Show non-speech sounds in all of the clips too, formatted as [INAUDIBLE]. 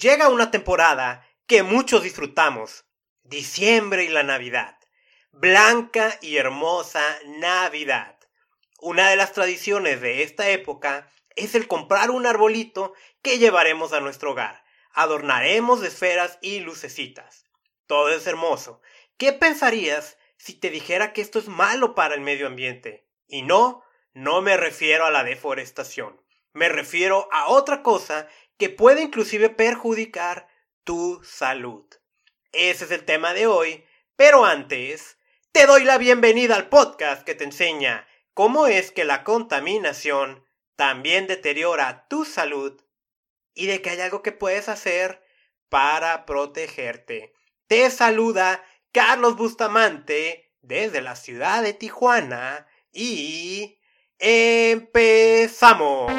Llega una temporada que muchos disfrutamos, diciembre y la Navidad. Blanca y hermosa Navidad. Una de las tradiciones de esta época es el comprar un arbolito que llevaremos a nuestro hogar. Adornaremos de esferas y lucecitas. Todo es hermoso. ¿Qué pensarías si te dijera que esto es malo para el medio ambiente? Y no, no me refiero a la deforestación. Me refiero a otra cosa que puede inclusive perjudicar tu salud. Ese es el tema de hoy, pero antes, te doy la bienvenida al podcast que te enseña cómo es que la contaminación también deteriora tu salud y de que hay algo que puedes hacer para protegerte. Te saluda Carlos Bustamante desde la ciudad de Tijuana y empezamos.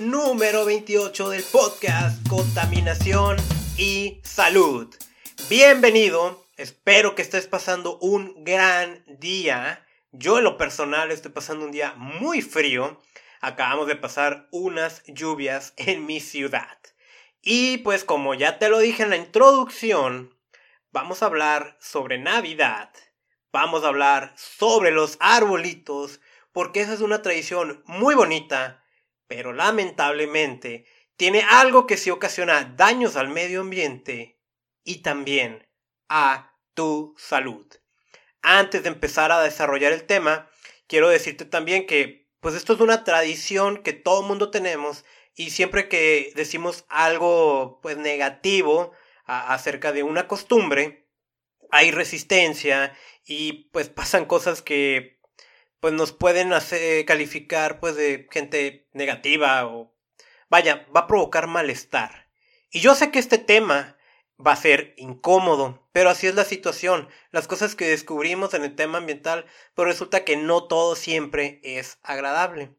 Número 28 del podcast Contaminación y Salud. Bienvenido, espero que estés pasando un gran día. Yo en lo personal estoy pasando un día muy frío. Acabamos de pasar unas lluvias en mi ciudad. Y pues como ya te lo dije en la introducción, vamos a hablar sobre Navidad. Vamos a hablar sobre los arbolitos, porque esa es una tradición muy bonita pero lamentablemente tiene algo que sí ocasiona daños al medio ambiente y también a tu salud. Antes de empezar a desarrollar el tema, quiero decirte también que pues esto es una tradición que todo mundo tenemos y siempre que decimos algo pues negativo acerca de una costumbre, hay resistencia y pues pasan cosas que pues nos pueden hacer calificar pues de gente negativa o vaya, va a provocar malestar. Y yo sé que este tema va a ser incómodo, pero así es la situación. Las cosas que descubrimos en el tema ambiental, pues resulta que no todo siempre es agradable.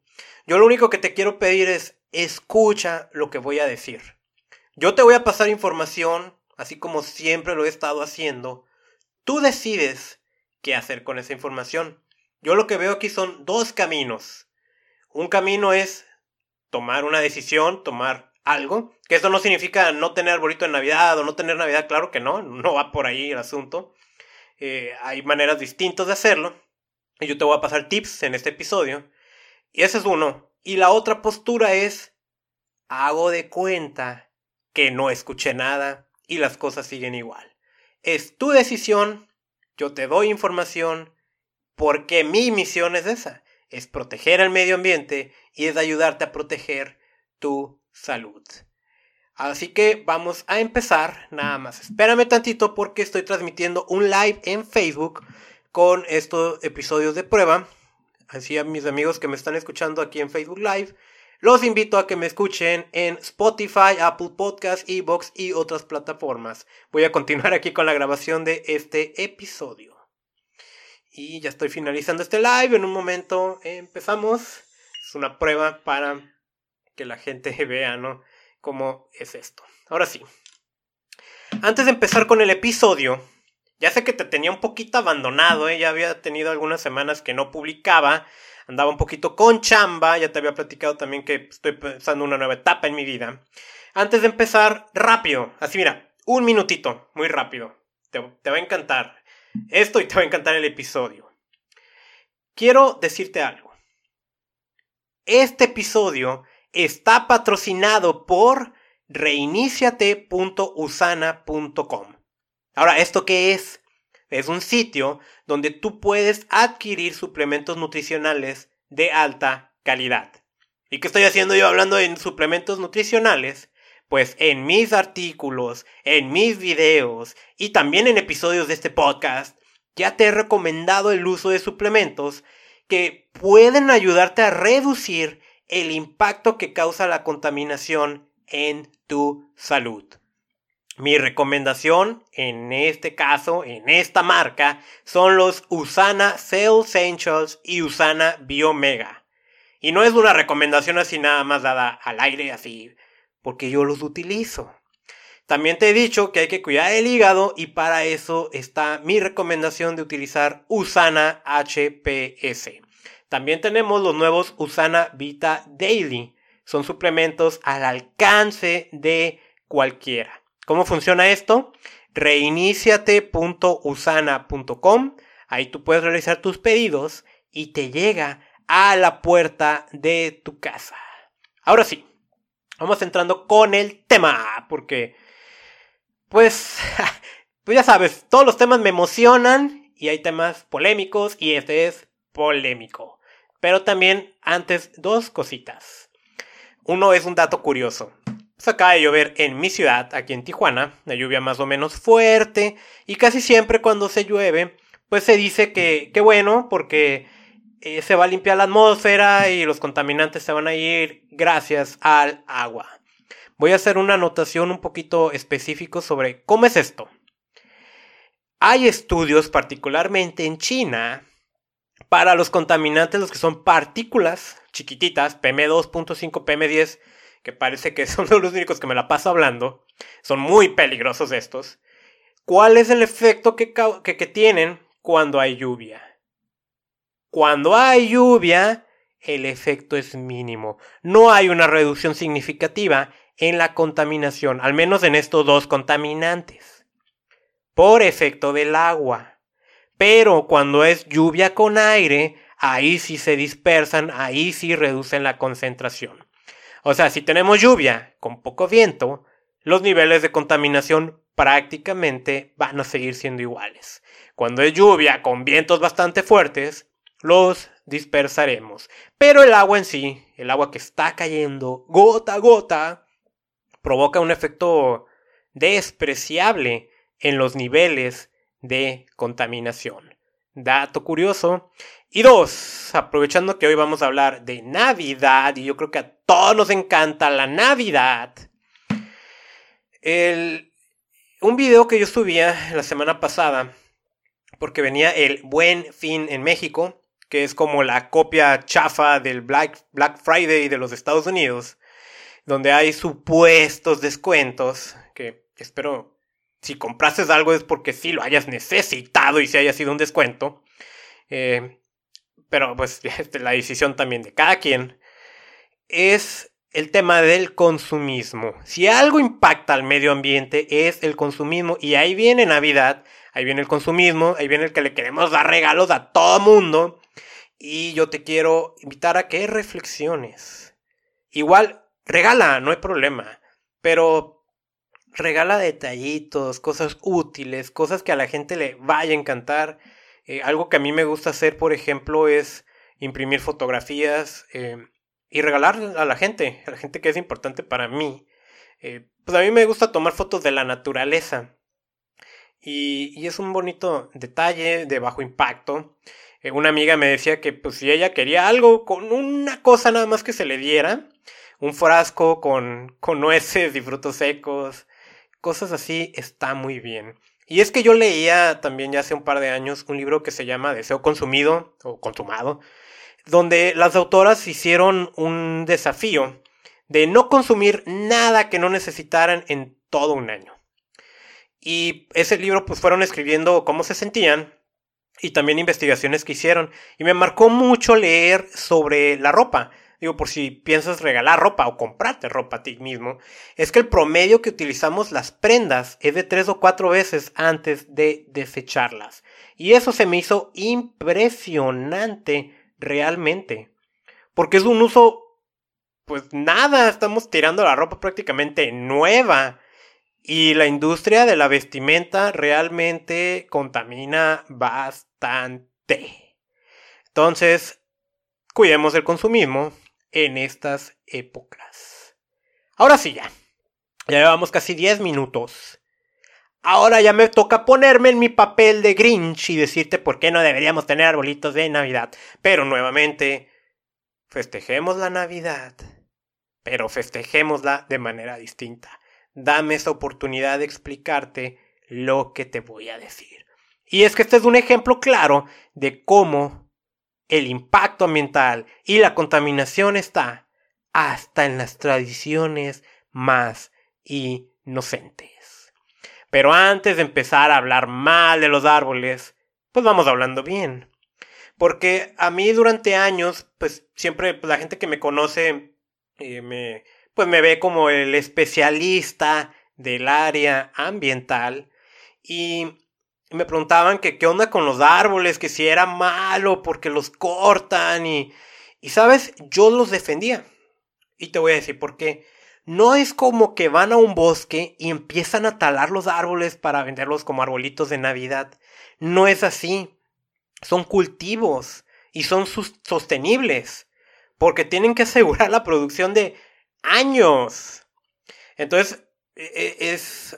Yo lo único que te quiero pedir es escucha lo que voy a decir. Yo te voy a pasar información, así como siempre lo he estado haciendo. Tú decides qué hacer con esa información. Yo lo que veo aquí son dos caminos. Un camino es tomar una decisión, tomar algo, que esto no significa no tener arbolito en Navidad o no tener Navidad, claro que no, no va por ahí el asunto. Eh, hay maneras distintas de hacerlo. Y yo te voy a pasar tips en este episodio. Y ese es uno. Y la otra postura es, hago de cuenta que no escuché nada y las cosas siguen igual. Es tu decisión, yo te doy información, porque mi misión es esa, es proteger al medio ambiente y es ayudarte a proteger tu salud. Así que vamos a empezar, nada más. Espérame tantito porque estoy transmitiendo un live en Facebook con estos episodios de prueba. Así a mis amigos que me están escuchando aquí en Facebook Live, los invito a que me escuchen en Spotify, Apple Podcasts, Evox y otras plataformas. Voy a continuar aquí con la grabación de este episodio. Y ya estoy finalizando este live. En un momento empezamos. Es una prueba para que la gente [LAUGHS] vea, ¿no? Cómo es esto. Ahora sí. Antes de empezar con el episodio, ya sé que te tenía un poquito abandonado, ¿eh? Ya había tenido algunas semanas que no publicaba. Andaba un poquito con chamba. Ya te había platicado también que estoy pensando una nueva etapa en mi vida. Antes de empezar, rápido. Así mira, un minutito, muy rápido. Te, te va a encantar esto y te va a encantar el episodio. Quiero decirte algo. Este episodio está patrocinado por reiniciate.usana.com. Ahora, ¿esto qué es? Es un sitio donde tú puedes adquirir suplementos nutricionales de alta calidad. ¿Y qué estoy haciendo yo hablando de suplementos nutricionales? Pues en mis artículos, en mis videos y también en episodios de este podcast, ya te he recomendado el uso de suplementos que pueden ayudarte a reducir el impacto que causa la contaminación en tu salud. Mi recomendación en este caso, en esta marca, son los Usana Cell Essentials y Usana Biomega. Y no es una recomendación así nada más dada al aire, así, porque yo los utilizo. También te he dicho que hay que cuidar el hígado y para eso está mi recomendación de utilizar Usana HPS. También tenemos los nuevos Usana Vita Daily. Son suplementos al alcance de cualquiera. ¿Cómo funciona esto? Reiniciate.usana.com. Ahí tú puedes realizar tus pedidos y te llega a la puerta de tu casa. Ahora sí, vamos entrando con el tema, porque, pues, [LAUGHS] pues ya sabes, todos los temas me emocionan y hay temas polémicos y este es polémico. Pero también antes dos cositas. Uno es un dato curioso. Se acaba de llover en mi ciudad, aquí en Tijuana, la lluvia más o menos fuerte, y casi siempre cuando se llueve, pues se dice que, qué bueno, porque eh, se va a limpiar la atmósfera y los contaminantes se van a ir gracias al agua. Voy a hacer una anotación un poquito específico sobre cómo es esto. Hay estudios, particularmente en China, para los contaminantes, los que son partículas chiquititas, PM2.5, PM10, que parece que [LAUGHS] son los únicos que me la paso hablando, son muy peligrosos estos. ¿Cuál es el efecto que, que, tienen cuando hay lluvia? Cuando hay lluvia, el efecto es mínimo. No hay una reducción significativa en la contaminación, al menos en estos dos contaminantes, por efecto del agua. Pero cuando es lluvia con aire, ahí sí se dispersan, ahí sí reducen la concentración. O sea, si tenemos lluvia con poco viento, los niveles de contaminación prácticamente van a seguir siendo iguales. Cuando es lluvia con vientos bastante fuertes, los dispersaremos. Pero el agua en sí, el agua que está cayendo gota a gota, provoca un efecto despreciable en los niveles de contaminación. Dato curioso, y dos, aprovechando que hoy vamos a hablar de Navidad, y yo creo que a todos nos encanta la Navidad, un video que yo subía la semana pasada, porque venía el Buen Fin en México, que es como la copia chafa del Black, Black Friday de los Estados Unidos, donde hay supuestos descuentos, que espero, si comprases algo es porque sí lo hayas necesitado y si haya sido un descuento. Eh, pero pues [LAUGHS] la decisión también de cada quien, es el tema del consumismo. Si algo impacta al medio ambiente es el consumismo y ahí viene Navidad, ahí viene el consumismo, ahí viene el que le queremos dar regalos a todo mundo y yo te quiero invitar a que reflexiones. Igual, regala, no hay problema, pero regala detallitos, cosas útiles, cosas que a la gente le vaya a encantar eh, algo que a mí me gusta hacer, por ejemplo, es imprimir fotografías eh, y regalar a la gente, a la gente que es importante para mí. Eh, pues a mí me gusta tomar fotos de la naturaleza. Y, y es un bonito detalle de bajo impacto. Una amiga me decía que pues si ella quería algo con una cosa nada más que se le diera, un frasco con, con nueces y frutos secos, cosas así, está muy bien. Y es que yo leía también ya hace un par de años un libro que se llama Deseo Consumido o Consumado, donde las autoras hicieron un desafío de no consumir nada que no necesitaran en todo un año. Y ese libro pues fueron escribiendo cómo se sentían y también investigaciones que hicieron. Y me marcó mucho leer sobre la ropa digo, por si piensas regalar ropa o comprarte ropa a ti mismo, es que el promedio que utilizamos las prendas es de tres o cuatro veces antes de desecharlas. Y eso se me hizo impresionante realmente. Porque es un uso, pues nada, estamos tirando la ropa prácticamente nueva. Y la industria de la vestimenta realmente contamina bastante. Entonces, cuidemos el consumismo, en estas épocas. Ahora sí ya. Ya llevamos casi 10 minutos. Ahora ya me toca ponerme en mi papel de Grinch y decirte por qué no deberíamos tener arbolitos de Navidad. Pero nuevamente, festejemos la Navidad. Pero festejémosla de manera distinta. Dame esa oportunidad de explicarte lo que te voy a decir. Y es que este es un ejemplo claro de cómo el impacto ambiental y la contaminación está hasta en las tradiciones más inocentes. Pero antes de empezar a hablar mal de los árboles, pues vamos hablando bien. Porque a mí durante años, pues siempre la gente que me conoce eh, me, pues me ve como el especialista del área ambiental y me preguntaban que qué onda con los árboles, que si era malo porque los cortan y, y sabes, yo los defendía. Y te voy a decir por qué. No es como que van a un bosque y empiezan a talar los árboles para venderlos como arbolitos de Navidad. No es así. Son cultivos y son sostenibles. Porque tienen que [LAUGHS] asegurar la producción de años. Entonces, e, e, es...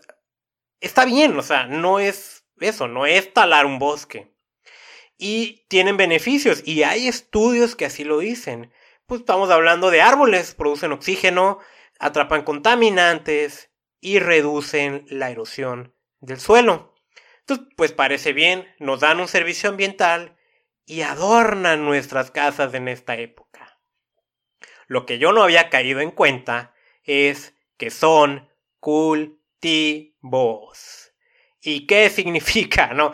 Está bien, o sea, no es eso, no es talar un bosque. Y tienen beneficios, y hay estudios que así lo dicen. Pues estamos hablando de árboles, producen oxígeno, atrapan contaminantes y reducen la erosión del suelo. Entonces, pues parece bien, nos dan un servicio ambiental y adornan nuestras casas en esta época. Lo que yo no había caído en cuenta es que son cultivos. ¿Y qué [LAUGHS] significa? No,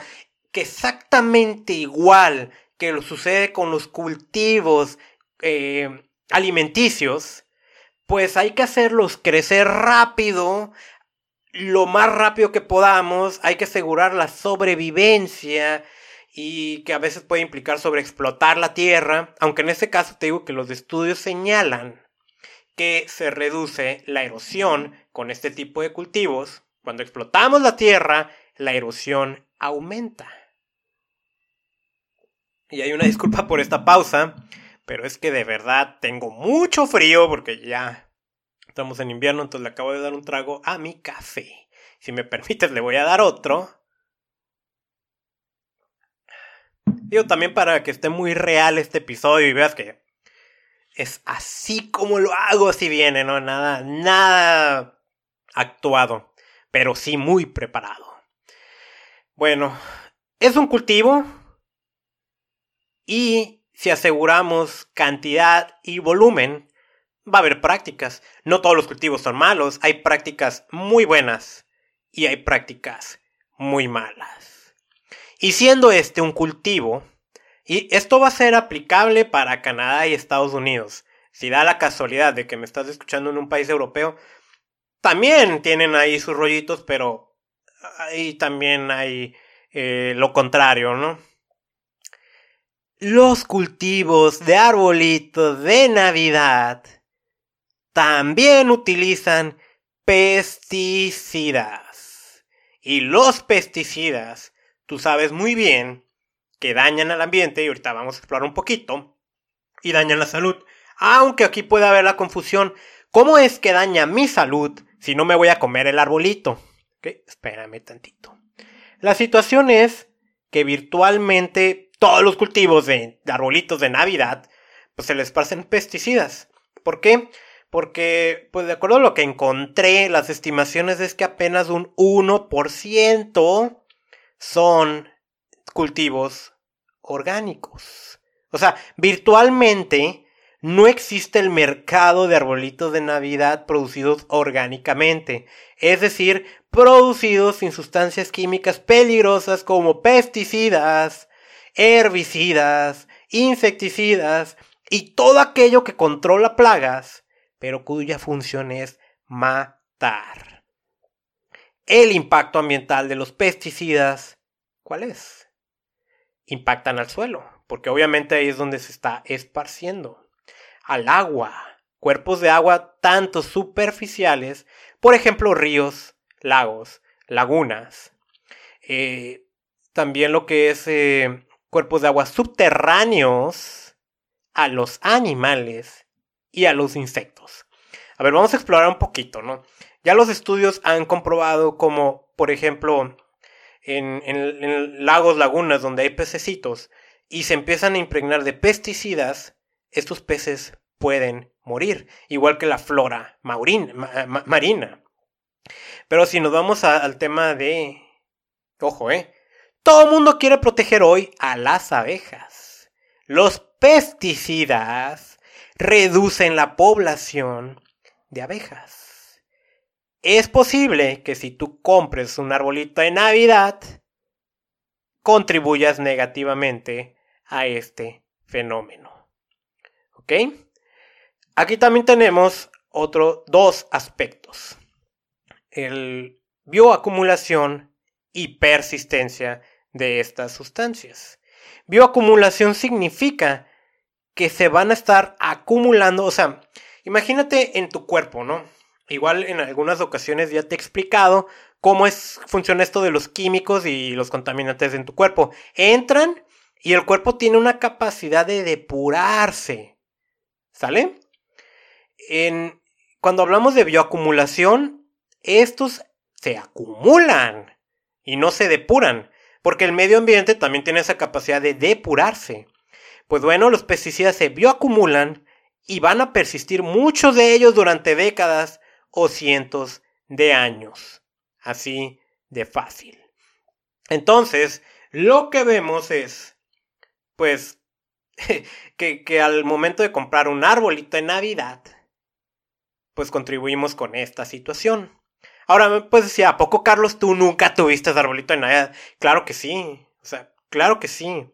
que exactamente igual que lo sucede con los cultivos eh, alimenticios, pues hay que hacerlos crecer rápido, lo más rápido que podamos, hay que asegurar la sobrevivencia y que a veces puede implicar sobreexplotar la tierra, aunque en este caso te digo que los estudios señalan que se reduce la erosión con este tipo de cultivos. Cuando explotamos la tierra, la erosión aumenta. Y hay una disculpa por esta pausa, pero es que de verdad tengo mucho frío porque ya estamos en invierno, entonces le acabo de dar un trago a mi café. Si me permites, le voy a dar otro. Digo, también para que esté muy real este episodio y veas que es así como lo hago si viene, ¿no? Nada, nada actuado, pero sí muy preparado. Bueno, es un cultivo y si aseguramos cantidad y volumen, va a haber prácticas. No todos los cultivos son malos, hay prácticas muy buenas y hay prácticas muy malas. Y siendo este un cultivo, y esto va a ser aplicable para Canadá y Estados Unidos. Si da la casualidad de que me estás escuchando en un país europeo, también tienen ahí sus rollitos, pero ahí también hay eh, lo contrario, ¿no? Los cultivos de arbolitos de Navidad también utilizan pesticidas. Y los pesticidas, tú sabes muy bien que dañan al ambiente, y ahorita vamos a explorar un poquito, y dañan la salud. Aunque aquí puede haber la confusión, ¿cómo es que daña mi salud si no me voy a comer el arbolito? espérame tantito. La situación es que virtualmente todos los cultivos de, arbolitos de Navidad, pues se les pasan pesticidas. ¿Por qué? Porque, pues de acuerdo a lo que encontré, las estimaciones es que apenas un 1% son cultivos orgánicos. O sea, virtualmente no existe el mercado de arbolitos de Navidad producidos orgánicamente. Es decir, producidos sin sustancias químicas peligrosas como pesticidas, herbicidas, insecticidas y todo aquello que controla plagas, pero cuya función es matar. El impacto ambiental de los pesticidas, ¿cuál es? Impactan al suelo, porque obviamente ahí es donde se está esparciendo. Al agua, cuerpos de agua tanto superficiales, por ejemplo ríos, lagos, lagunas. Eh, también lo que es eh, cuerpos de agua subterráneos a los animales y a los insectos. A ver, vamos a explorar un poquito, ¿no? Ya los estudios han comprobado como, por ejemplo, en, lagos, lagunas donde hay pececitos y se empiezan a impregnar de pesticidas, estos peces pueden morir, igual que la flora marina. Pero si nos vamos al tema de... Ojo, ¿eh? Todo el mundo quiere proteger hoy a las abejas. Los pesticidas reducen la población de abejas. Es posible que si tú compres un arbolito de Navidad, contribuyas negativamente a este fenómeno. ¿Ok? Aquí también tenemos otros dos aspectos. El bioacumulación y persistencia de estas sustancias. Bioacumulación significa que se van a estar acumulando, o sea, imagínate en tu cuerpo, ¿no? Igual en algunas ocasiones ya te he explicado cómo es, funciona esto de los químicos y los contaminantes en tu cuerpo. Entran y el cuerpo tiene una capacidad de depurarse. ¿Sale? En, cuando hablamos de bioacumulación, estos se acumulan y no se depuran, porque el medio ambiente también tiene esa capacidad de depurarse. Pues bueno, los pesticidas se bioacumulan y van a persistir muchos de ellos durante décadas o cientos de años. Así de fácil. Entonces, lo que vemos es, pues, [LAUGHS] que, que, al momento de comprar un arbolito de Navidad, pues contribuimos con esta situación. Ahora, pues decía, ¿a poco Carlos tú nunca tuviste arbolito de Navidad? Claro que sí, o sea, claro que sí.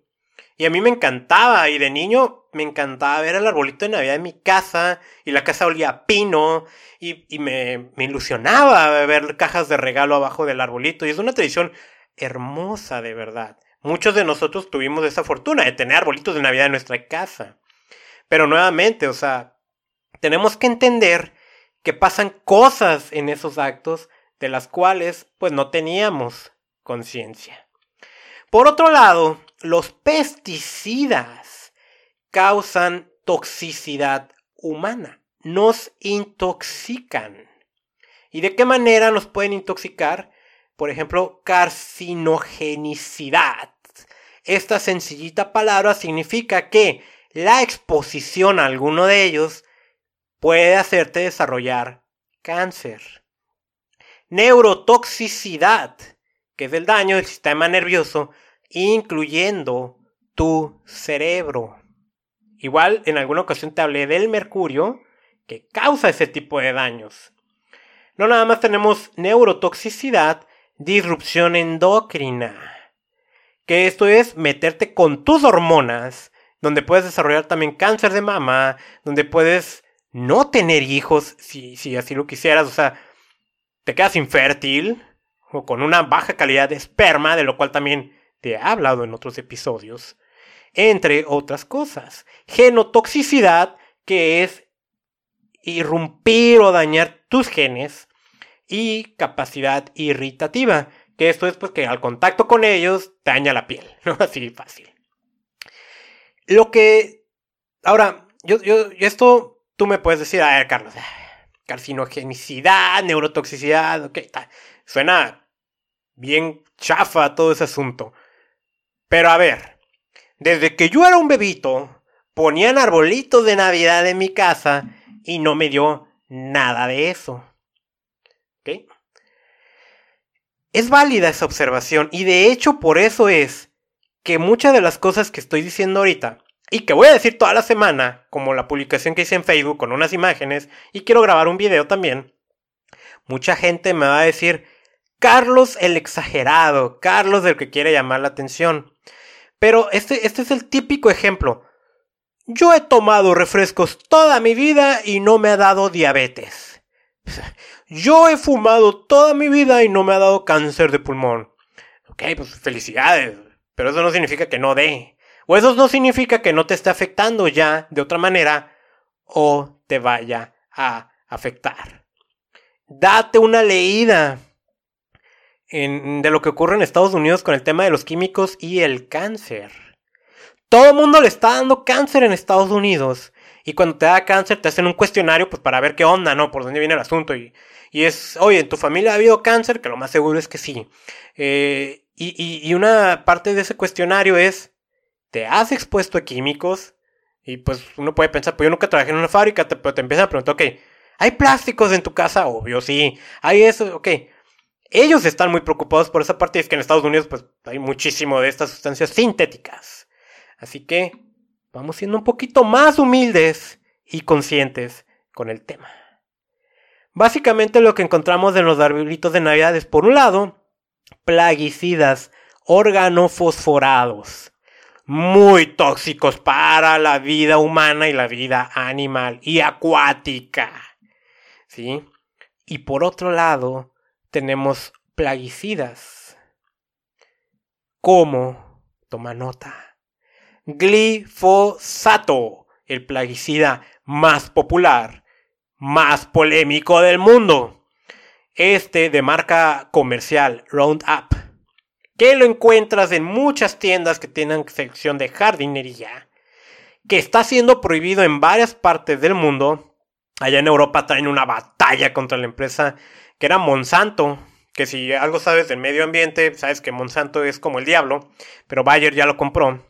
Y a mí me encantaba, y de niño me encantaba ver el arbolito de Navidad en mi casa, y la casa olía a pino, y, me, me, ilusionaba ver cajas de regalo abajo del arbolito, y es una tradición hermosa de verdad. Muchos de nosotros tuvimos esa fortuna de tener arbolitos de Navidad en nuestra casa. Pero nuevamente, o sea, tenemos que entender que pasan cosas en esos actos de las cuales pues no teníamos conciencia. Por otro lado, los pesticidas causan toxicidad humana, nos intoxican. ¿Y de qué manera nos pueden intoxicar? Por ejemplo, carcinogenicidad. Esta sencillita palabra significa que la exposición a alguno de ellos puede hacerte desarrollar cáncer. Neurotoxicidad, que es el daño del sistema nervioso, incluyendo tu cerebro. Igual en alguna ocasión te hablé del mercurio, que causa ese tipo de daños. No nada más tenemos neurotoxicidad, disrupción endocrina. Que esto es meterte con tus hormonas, donde puedes desarrollar también cáncer de mama, donde puedes no tener hijos si, si así lo quisieras, o sea, te quedas infértil o con una baja calidad de esperma, de lo cual también te he hablado en otros episodios, entre otras cosas. Genotoxicidad, que es irrumpir o dañar tus genes, y capacidad irritativa, que esto es pues que al contacto con ellos daña la piel, [LAUGHS] ¿no? Así fácil. Lo que... Ahora, yo, yo, esto Tú me puedes decir, a ver, Carlos, carcinogenicidad, neurotoxicidad, ok, suena bien chafa todo ese asunto. Pero a ver, desde que yo era un bebito, ponían arbolitos de Navidad en mi casa y no me dio nada de eso. ¿Ok? Es válida esa observación y de hecho por eso es que muchas de las cosas que estoy diciendo ahorita y que voy a decir toda la semana, como la publicación que hice en Facebook con unas imágenes, y quiero grabar un video también, mucha gente me va a decir, Carlos el exagerado, Carlos del que quiere llamar la atención. Pero este, este es el típico ejemplo. Yo he tomado refrescos toda mi vida y no me ha dado diabetes. [LAUGHS] Yo he fumado toda mi vida y no me ha dado cáncer de pulmón. Ok, pues felicidades, pero eso no significa que no dé. O eso no significa que no te esté afectando ya de otra manera o te vaya a afectar. Date una leída de lo que ocurre en Estados Unidos con el tema de los químicos y el cáncer. Todo el mundo le está dando cáncer en Estados Unidos. Y cuando te da cáncer te hacen un cuestionario pues para ver qué onda, ¿no? Por dónde viene el asunto. Y, y es, oye, ¿en tu familia ha habido cáncer? Que lo más seguro es que sí. Eh, y, y una parte de ese cuestionario es, te has expuesto a químicos y pues uno puede pensar, pues yo nunca trabajé en una fábrica, pero te empiezan a preguntar, ok, ¿Hay plásticos en tu casa? Obvio, sí. Hay eso, ok. Ellos están muy preocupados por esa parte, y es que en Estados Unidos pues hay muchísimo de estas sustancias sintéticas. Así que vamos siendo un poquito más humildes y conscientes con el tema. Básicamente lo que encontramos en los arbolitos de Navidad es, por un lado, plaguicidas organofosforados, muy tóxicos para la vida humana y la vida animal y acuática. ¿Sí? Y por otro lado, tenemos plaguicidas como, toma nota, glifosato, el plaguicida más popular, más polémico del mundo. Este de marca comercial Roundup, que lo encuentras en muchas tiendas que tienen sección de jardinería, que está siendo prohibido en varias partes del mundo. Allá en Europa traen una batalla contra la empresa que era Monsanto, que si algo sabes del medio ambiente, sabes que Monsanto es como el diablo, pero Bayer ya lo compró.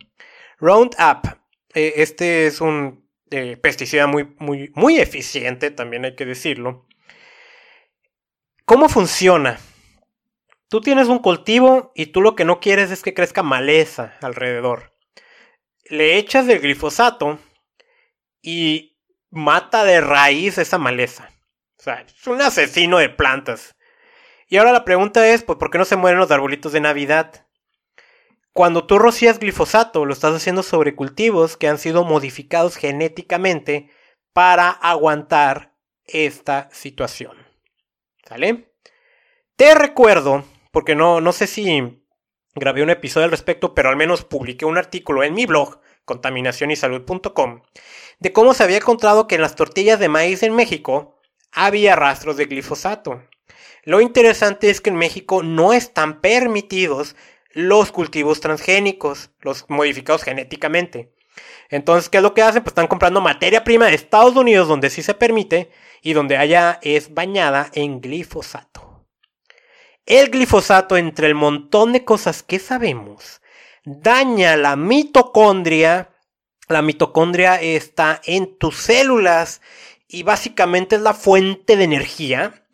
Roundup, eh, este es un eh, pesticida muy, muy, muy eficiente, también hay que decirlo. ¿Cómo funciona? Tú tienes un cultivo y tú lo que no quieres es que crezca maleza alrededor. Le echas el glifosato y mata de raíz esa maleza. O sea, es un asesino de plantas. Y ahora la pregunta es, pues, ¿por qué no se mueren los arbolitos de Navidad? Cuando tú rocías glifosato, lo estás haciendo sobre cultivos que han sido modificados genéticamente para aguantar esta situación. ¿Sale? Te recuerdo, porque no, no sé si grabé un episodio al respecto, pero al menos publiqué un artículo en mi blog, contaminacionysalud.com, de cómo se había encontrado que en las tortillas de maíz en México había rastros de glifosato. Lo interesante es que en México no están permitidos los cultivos transgénicos, los modificados genéticamente. Entonces, ¿qué es lo que hacen? Pues están comprando materia prima de Estados Unidos donde sí se permite y donde haya es bañada en glifosato. El glifosato, entre el montón de cosas que sabemos, daña la mitocondria. La mitocondria está en tus células y básicamente es la fuente de energía.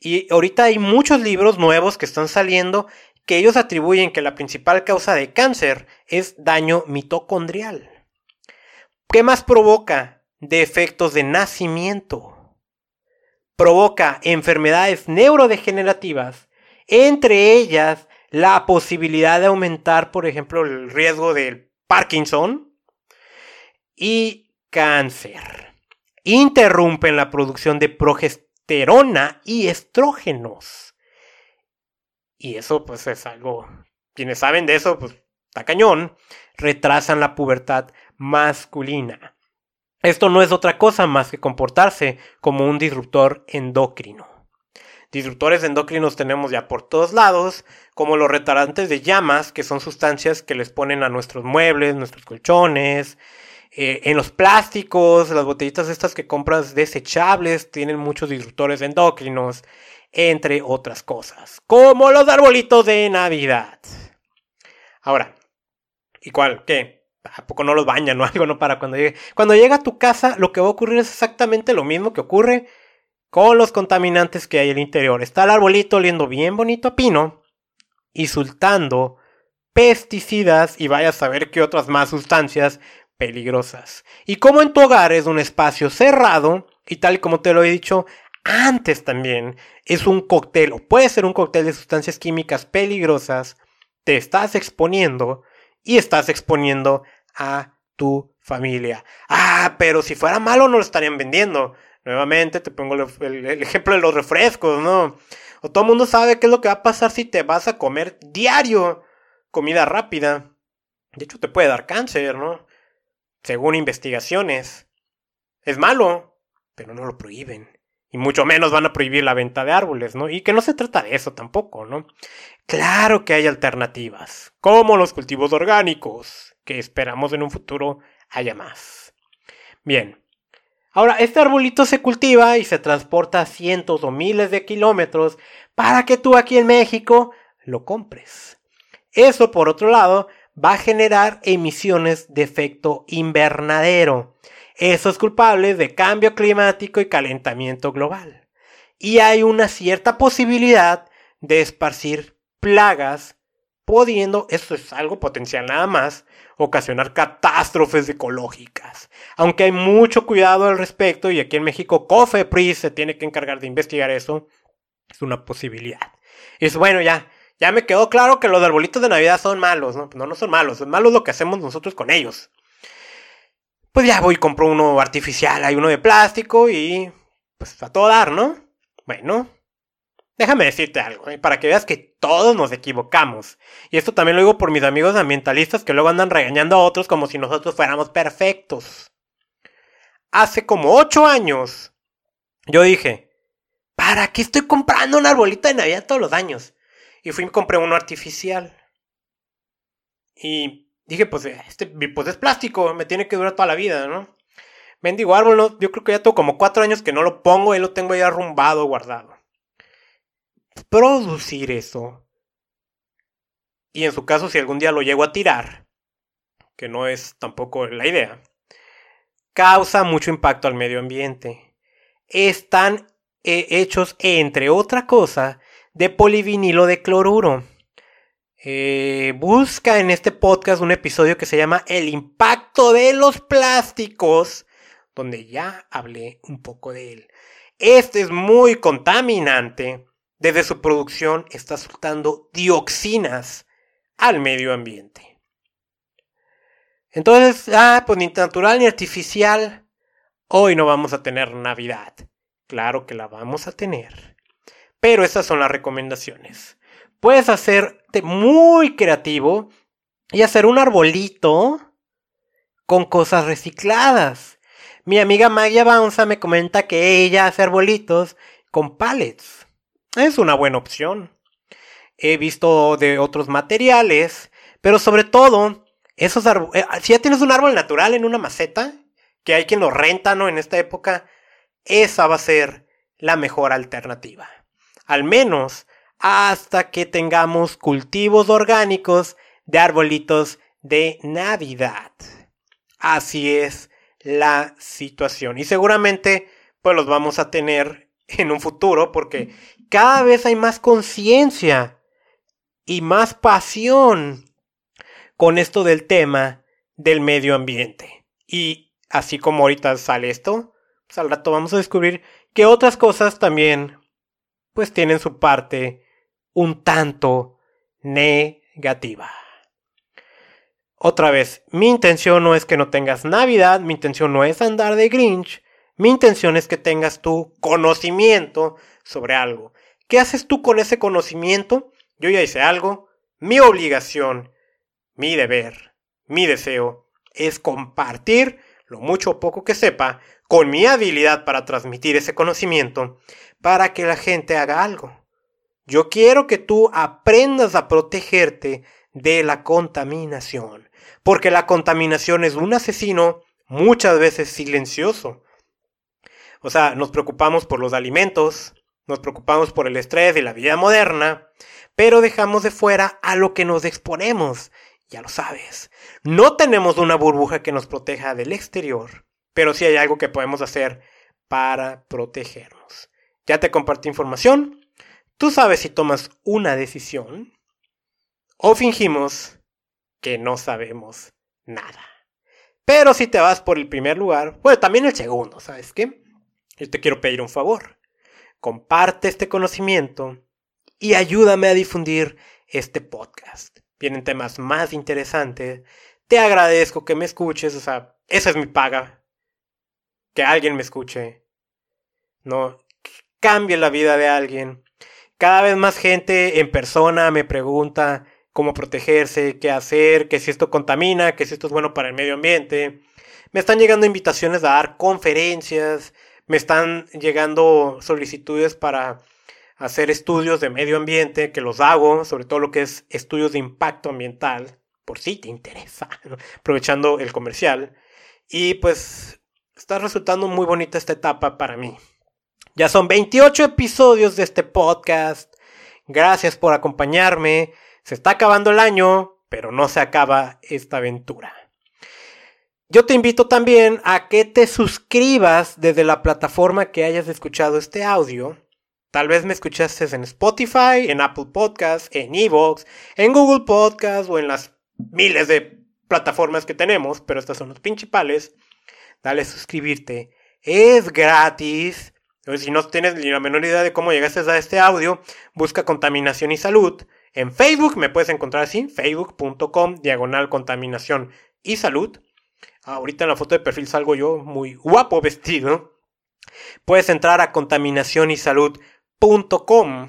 Y ahorita hay muchos libros nuevos que están saliendo que ellos atribuyen que la principal causa de cáncer es daño mitocondrial. ¿Qué más provoca? Defectos de nacimiento. Provoca enfermedades neurodegenerativas, entre ellas la posibilidad de aumentar, por ejemplo, el riesgo del Parkinson y cáncer. Interrumpen la producción de progesterona y estrógenos y eso pues es algo, quienes saben de eso, pues está cañón, retrasan la pubertad masculina. Esto no es otra cosa más que comportarse como un disruptor endocrino. Disruptores endocrinos tenemos ya por todos lados, como los retardantes de llamas, que son sustancias que les ponen a nuestros muebles, nuestros colchones, eh, en los plásticos, las botellitas estas que compras desechables tienen muchos disruptores endocrinos entre otras cosas, como los arbolitos de Navidad. Ahora, ¿y cuál? ¿Qué? ¿A poco no los bañan o [LAUGHS] algo no para cuando llegue? Cuando llega a tu casa, lo que va a ocurrir es exactamente lo mismo que ocurre con los contaminantes que hay en el interior. Está el arbolito oliendo bien bonito a pino y soltando pesticidas y vaya a saber qué otras más sustancias peligrosas. Y como en tu hogar es un espacio cerrado, y tal como te lo he dicho, antes también es un cóctel o puede ser un cóctel de sustancias químicas peligrosas, te estás exponiendo y estás exponiendo a tu familia. Ah, pero si fuera malo no lo estarían vendiendo. Nuevamente te pongo el, ejemplo de los refrescos, ¿no? O todo el mundo sabe qué es lo que va a pasar si te vas a comer diario comida rápida. De hecho, te puede dar cáncer, ¿no? Según investigaciones. Es malo, pero no lo prohíben y mucho menos van a prohibir la venta de árboles, ¿no? Y que no se trata de eso tampoco, ¿no? Claro que hay alternativas, como los cultivos orgánicos, que esperamos en un futuro haya más. Bien. Ahora, este arbolito se cultiva y se transporta cientos o miles de kilómetros para que tú aquí en México lo compres. Eso, por otro lado, va a generar emisiones de efecto invernadero esos culpables de cambio climático y calentamiento global. Y hay una cierta posibilidad de esparcir plagas, pudiendo, esto es algo potencial nada más, ocasionar catástrofes ecológicas. Aunque hay mucho cuidado al respecto y aquí en México COFEPRIS se tiene que encargar de investigar eso, es una posibilidad. Es bueno, ya, ya me quedó claro que los arbolitos de Navidad son malos, ¿no? No, no son malos, es malo lo que hacemos nosotros con ellos. Pues ya voy y compro uno artificial, hay uno de plástico y pues a todo dar, ¿no? Bueno, déjame decirte algo, ¿eh? para que veas que todos nos equivocamos. Y esto también lo digo por mis amigos ambientalistas que luego andan regañando a otros como si nosotros fuéramos perfectos. Hace como 8 años, yo dije, ¿para qué estoy comprando una arbolita de Navidad todos los años? Y fui y compré uno artificial. Y dije, pues, este pues es plástico, me tiene que durar toda la vida, ¿no? Mendigo árbol, ¿no? yo creo que ya tengo como cuatro años que no lo pongo y lo tengo ya arrumbado, guardado. Producir eso. Y en su caso, si algún día lo llego a tirar, que no es tampoco la idea, causa mucho impacto al medio ambiente. Están eh, hechos, entre otra cosa, de polivinilo de cloruro. Eh, busca en este podcast un episodio que se llama El impacto de los plásticos, donde ya hablé un poco de él. Este es muy contaminante. Desde su producción está soltando dioxinas al medio ambiente. Entonces, ah, pues ni natural ni artificial. Hoy no vamos a tener Navidad. Claro que la vamos a tener. Pero esas son las recomendaciones. Puedes hacerte muy creativo y hacer un arbolito con cosas recicladas. Mi amiga Magia Bounza me comenta que ella hace arbolitos con pallets. Es una buena opción. He visto de otros materiales, pero sobre todo, esos eh, si ya tienes un árbol natural en una maceta, que hay quien lo renta, ¿no? En esta época, esa va a ser la mejor alternativa. Al menos hasta que tengamos cultivos orgánicos de arbolitos de Navidad. Así es la situación. Y seguramente pues los vamos a tener en un futuro porque cada vez hay más conciencia y más pasión con esto del tema del medio ambiente. Y así como ahorita sale esto, pues al rato vamos a descubrir que otras cosas también pues tienen su parte un tanto negativa. Otra vez, mi intención no es que no tengas Navidad, mi intención no es andar de Grinch, mi intención es que tengas tu conocimiento sobre algo. ¿Qué haces tú con ese conocimiento? Yo ya hice algo, mi obligación, mi deber, mi deseo es compartir lo mucho o poco que sepa con mi habilidad para transmitir ese conocimiento para que la gente haga algo. Yo quiero que tú aprendas a protegerte de la contaminación, porque la contaminación es un asesino muchas veces silencioso. O sea, nos preocupamos por los alimentos, nos preocupamos por el estrés y la vida moderna, pero dejamos de fuera a lo que nos exponemos. Ya lo sabes, no tenemos una burbuja que nos proteja del exterior, pero sí hay algo que podemos hacer para protegernos. Ya te compartí información, tú sabes si tomas una decisión o fingimos que no sabemos nada. Pero si te vas por el primer lugar, bueno, también el segundo, ¿sabes qué? Yo te quiero pedir un favor. Comparte este conocimiento y ayúdame a difundir este podcast. Vienen temas más interesantes. Te agradezco que me escuches, o sea, esa es mi paga. Que alguien me escuche. No, cambie la vida de alguien. Cada vez más gente en persona me pregunta cómo protegerse, qué hacer, que si esto contamina, que si esto es bueno para el medio ambiente. Me están llegando invitaciones a dar conferencias, me están llegando solicitudes para hacer estudios de medio ambiente, que los hago, sobre todo lo que es estudios de impacto ambiental, por si te interesa, [LAUGHS] aprovechando el comercial. Y pues está resultando muy bonita esta etapa para mí. Ya son 28 episodios de este podcast. Gracias por acompañarme. Se está acabando el año, pero no se acaba esta aventura. Yo te invito también a que te suscribas desde la plataforma que hayas escuchado este audio. Tal vez me escuchaste en Spotify, en Apple Podcasts, en Evox, en Google Podcasts o en las miles de plataformas que tenemos, pero estas son las principales. Dale suscribirte. Es gratis. Si no tienes ni la menor idea de cómo llegaste a este audio, busca contaminación y salud. En Facebook me puedes encontrar así, facebook.com diagonal contaminación y salud. Ahorita en la foto de perfil salgo yo muy guapo vestido. Puedes entrar a contaminacionysalud.com.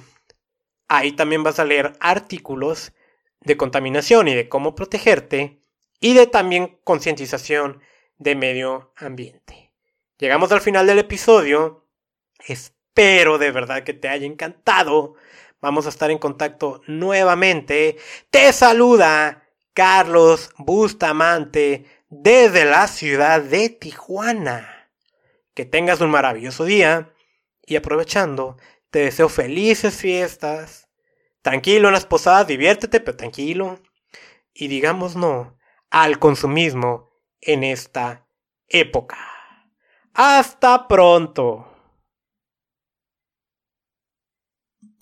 Ahí también vas a leer artículos de contaminación y de cómo protegerte y de también concientización de medio ambiente. Llegamos al final del episodio. Espero de verdad que te haya encantado. Vamos a estar en contacto nuevamente. Te saluda Carlos Bustamante desde la ciudad de Tijuana. Que tengas un maravilloso día y aprovechando, te deseo felices fiestas. Tranquilo en las posadas, diviértete, pero tranquilo. Y digamos no al consumismo en esta época. Hasta pronto.